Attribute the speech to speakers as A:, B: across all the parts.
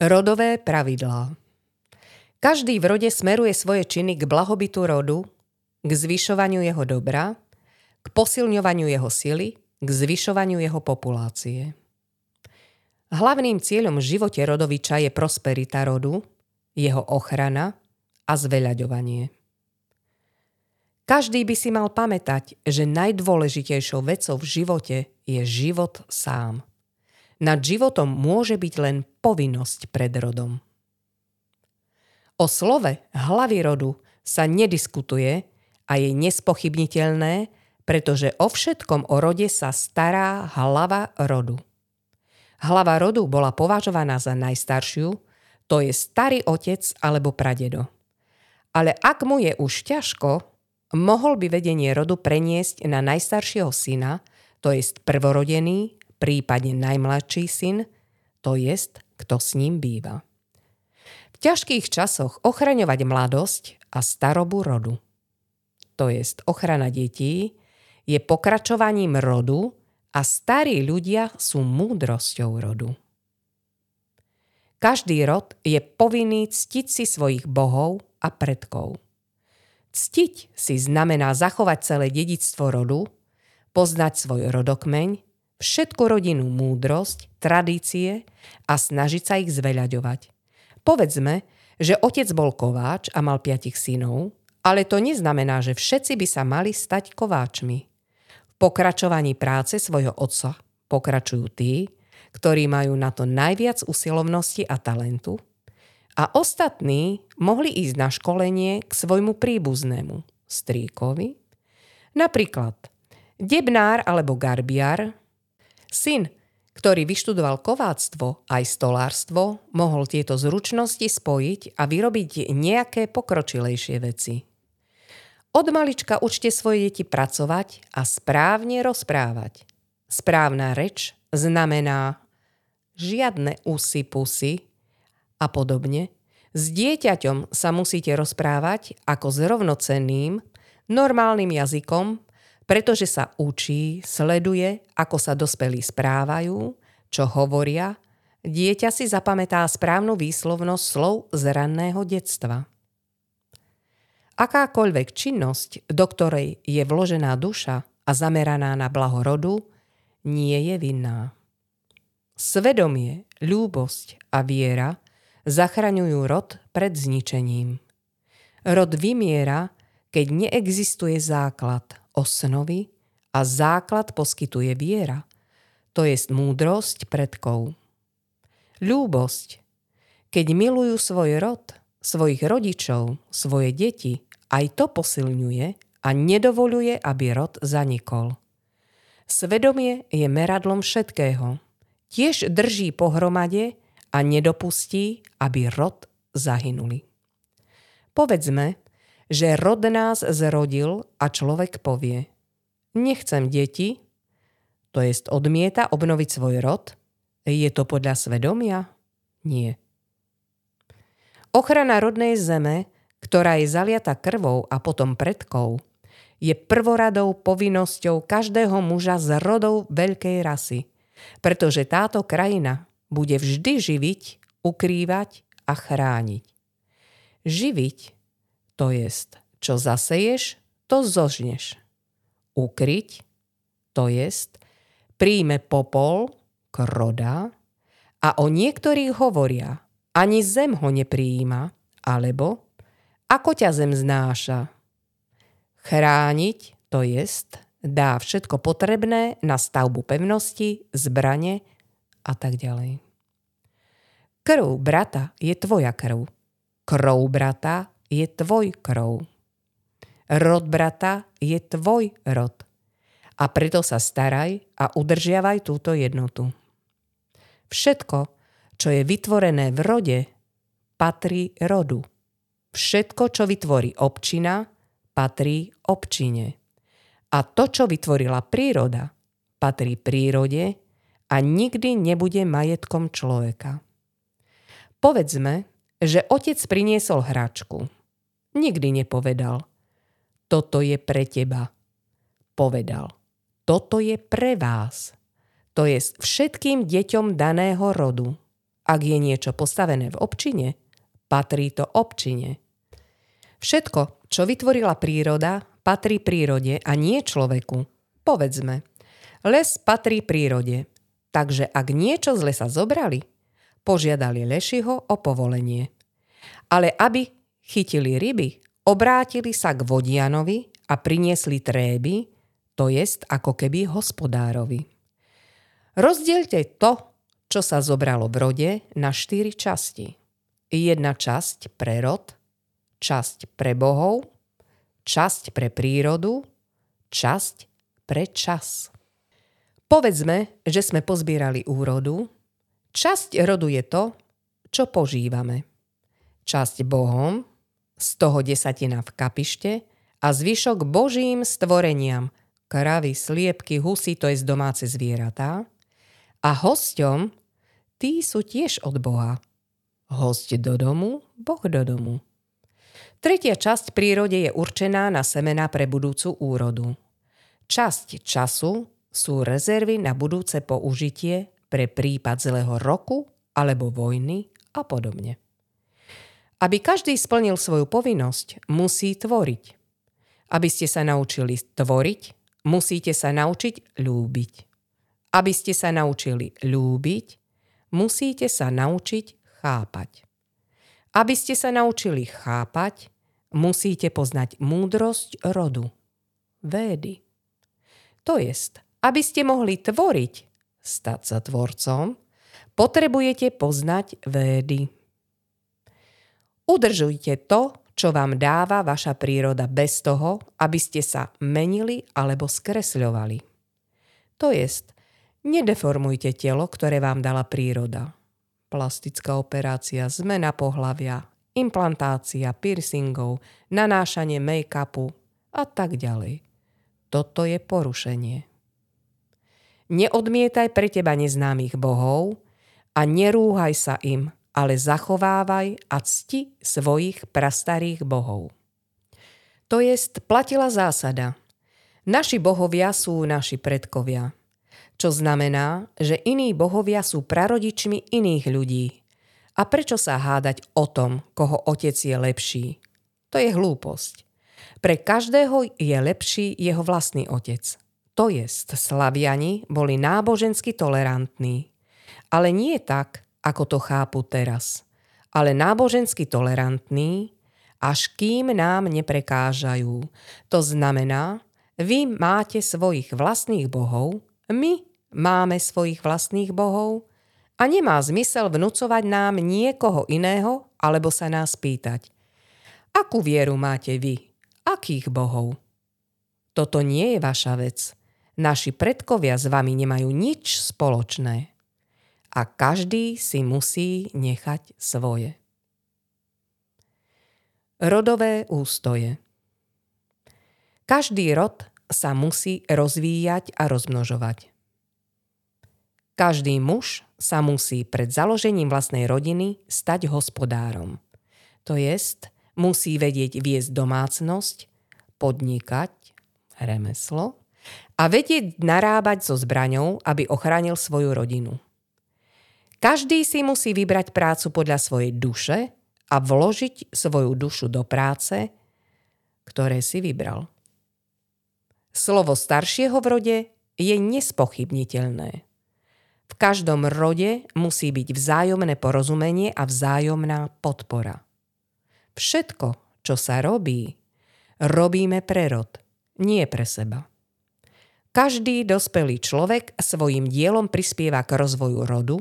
A: Rodové pravidlá Každý v rode smeruje svoje činy k blahobytu rodu, k zvyšovaniu jeho dobra, k posilňovaniu jeho sily, k zvyšovaniu jeho populácie. Hlavným cieľom v živote rodoviča je prosperita rodu, jeho ochrana a zveľaďovanie. Každý by si mal pamätať, že najdôležitejšou vecou v živote je život sám. Nad životom môže byť len povinnosť pred rodom. O slove hlavy rodu sa nediskutuje a je nespochybniteľné, pretože o všetkom o rode sa stará hlava rodu. Hlava rodu bola považovaná za najstaršiu, to je starý otec alebo pradedo. Ale ak mu je už ťažko, mohol by vedenie rodu preniesť na najstaršieho syna, to je prvorodený, prípadne najmladší syn, to jest, kto s ním býva ťažkých časoch ochraňovať mladosť a starobu rodu. To jest ochrana detí, je pokračovaním rodu a starí ľudia sú múdrosťou rodu. Každý rod je povinný ctiť si svojich bohov a predkov. Ctiť si znamená zachovať celé dedictvo rodu, poznať svoj rodokmeň, všetku rodinnú múdrosť, tradície a snažiť sa ich zveľaďovať – Povedzme, že otec bol kováč a mal piatich synov, ale to neznamená, že všetci by sa mali stať kováčmi. V pokračovaní práce svojho otca pokračujú tí, ktorí majú na to najviac usilovnosti a talentu, a ostatní mohli ísť na školenie k svojmu príbuznému, strýkovi, napríklad debnár alebo garbiar, syn ktorý vyštudoval kováctvo aj stolárstvo, mohol tieto zručnosti spojiť a vyrobiť nejaké pokročilejšie veci. Od malička učte svoje deti pracovať a správne rozprávať. Správna reč znamená žiadne usy-pusy a podobne. S dieťaťom sa musíte rozprávať ako s rovnocenným, normálnym jazykom pretože sa učí, sleduje, ako sa dospelí správajú, čo hovoria, dieťa si zapamätá správnu výslovnosť slov z ranného detstva. Akákoľvek činnosť, do ktorej je vložená duša a zameraná na blaho rodu, nie je vinná. Svedomie, ľúbosť a viera zachraňujú rod pred zničením. Rod vymiera, keď neexistuje základ, osnovy a základ poskytuje viera, to je múdrosť predkov. Ľúbosť, keď milujú svoj rod, svojich rodičov, svoje deti, aj to posilňuje a nedovoluje, aby rod zanikol. Svedomie je meradlom všetkého. Tiež drží pohromade a nedopustí, aby rod zahynuli. Povedzme, že rod nás zrodil a človek povie Nechcem deti, to jest odmieta obnoviť svoj rod, je to podľa svedomia? Nie. Ochrana rodnej zeme, ktorá je zaliata krvou a potom predkou, je prvoradou povinnosťou každého muža z rodov veľkej rasy, pretože táto krajina bude vždy živiť, ukrývať a chrániť. Živiť to jest, čo zaseješ, to zožneš. Ukryť, to jest, príjme popol, kroda, a o niektorých hovoria, ani zem ho nepríjima, alebo ako ťa zem znáša. Chrániť, to jest, dá všetko potrebné na stavbu pevnosti, zbrane a tak ďalej. Krv brata je tvoja krv. Krv brata je tvoj krov. Rod brata je tvoj rod. A preto sa staraj a udržiavaj túto jednotu. Všetko, čo je vytvorené v rode, patrí rodu. Všetko, čo vytvorí občina, patrí občine. A to, čo vytvorila príroda, patrí prírode a nikdy nebude majetkom človeka. Povedzme, že otec priniesol hračku nikdy nepovedal. Toto je pre teba. Povedal. Toto je pre vás. To je všetkým deťom daného rodu. Ak je niečo postavené v občine, patrí to občine. Všetko, čo vytvorila príroda, patrí prírode a nie človeku. Povedzme, les patrí prírode, takže ak niečo z lesa zobrali, požiadali Lešiho o povolenie. Ale aby chytili ryby, obrátili sa k vodianovi a priniesli tréby, to jest ako keby hospodárovi. Rozdielte to, čo sa zobralo v rode, na štyri časti. Jedna časť pre rod, časť pre bohov, časť pre prírodu, časť pre čas. Povedzme, že sme pozbierali úrodu. Časť rodu je to, čo požívame. Časť bohom, z toho desatina v kapište a zvyšok božím stvoreniam, kravy, sliepky, husy, to je z domáce zvieratá. A hosťom, tí sú tiež od Boha. Host do domu, Boh do domu. Tretia časť prírode je určená na semena pre budúcu úrodu. Časť času sú rezervy na budúce použitie pre prípad zlého roku alebo vojny a podobne. Aby každý splnil svoju povinnosť, musí tvoriť. Aby ste sa naučili tvoriť, musíte sa naučiť ľúbiť. Aby ste sa naučili ľúbiť, musíte sa naučiť chápať. Aby ste sa naučili chápať, musíte poznať múdrosť rodu. Védy. To jest, aby ste mohli tvoriť, stať sa tvorcom, potrebujete poznať védy. Udržujte to, čo vám dáva vaša príroda bez toho, aby ste sa menili alebo skresľovali. To jest, nedeformujte telo, ktoré vám dala príroda plastická operácia, zmena pohlavia, implantácia piercingov, nanášanie make-upu a tak ďalej. Toto je porušenie. Neodmietaj pre teba neznámych bohov a nerúhaj sa im, ale zachovávaj a cti svojich prastarých bohov. To jest platila zásada. Naši bohovia sú naši predkovia – čo znamená, že iní bohovia sú prarodičmi iných ľudí. A prečo sa hádať o tom, koho otec je lepší? To je hlúposť. Pre každého je lepší jeho vlastný otec. To jest, Slaviani boli nábožensky tolerantní. Ale nie tak, ako to chápu teraz. Ale nábožensky tolerantní, až kým nám neprekážajú. To znamená, vy máte svojich vlastných bohov, my Máme svojich vlastných bohov a nemá zmysel vnúcovať nám niekoho iného alebo sa nás pýtať. Akú vieru máte vy? Akých bohov? Toto nie je vaša vec. Naši predkovia s vami nemajú nič spoločné. A každý si musí nechať svoje. Rodové ústoje Každý rod sa musí rozvíjať a rozmnožovať. Každý muž sa musí pred založením vlastnej rodiny stať hospodárom. To jest, musí vedieť viesť domácnosť, podnikať, remeslo a vedieť narábať so zbraňou, aby ochránil svoju rodinu. Každý si musí vybrať prácu podľa svojej duše a vložiť svoju dušu do práce, ktoré si vybral. Slovo staršieho v rode je nespochybniteľné. V každom rode musí byť vzájomné porozumenie a vzájomná podpora. Všetko, čo sa robí, robíme pre rod, nie pre seba. Každý dospelý človek svojim dielom prispieva k rozvoju rodu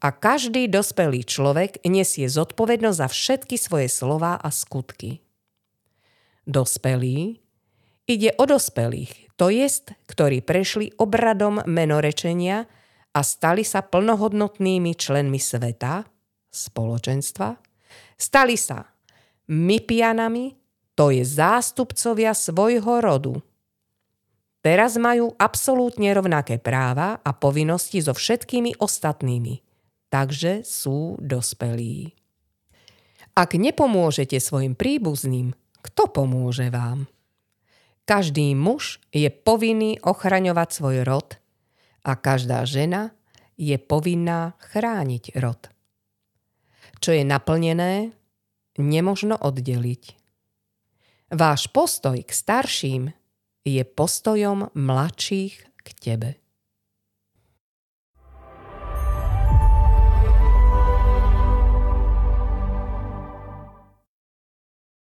A: a každý dospelý človek nesie zodpovednosť za všetky svoje slová a skutky. Dospelý ide o dospelých, to jest, ktorí prešli obradom menorečenia a stali sa plnohodnotnými členmi sveta, spoločenstva, stali sa mypianami, to je zástupcovia svojho rodu. Teraz majú absolútne rovnaké práva a povinnosti so všetkými ostatnými, takže sú dospelí. Ak nepomôžete svojim príbuzným, kto pomôže vám? Každý muž je povinný ochraňovať svoj rod – a každá žena je povinná chrániť rod. Čo je naplnené, nemožno oddeliť. Váš postoj k starším je postojom mladších k tebe.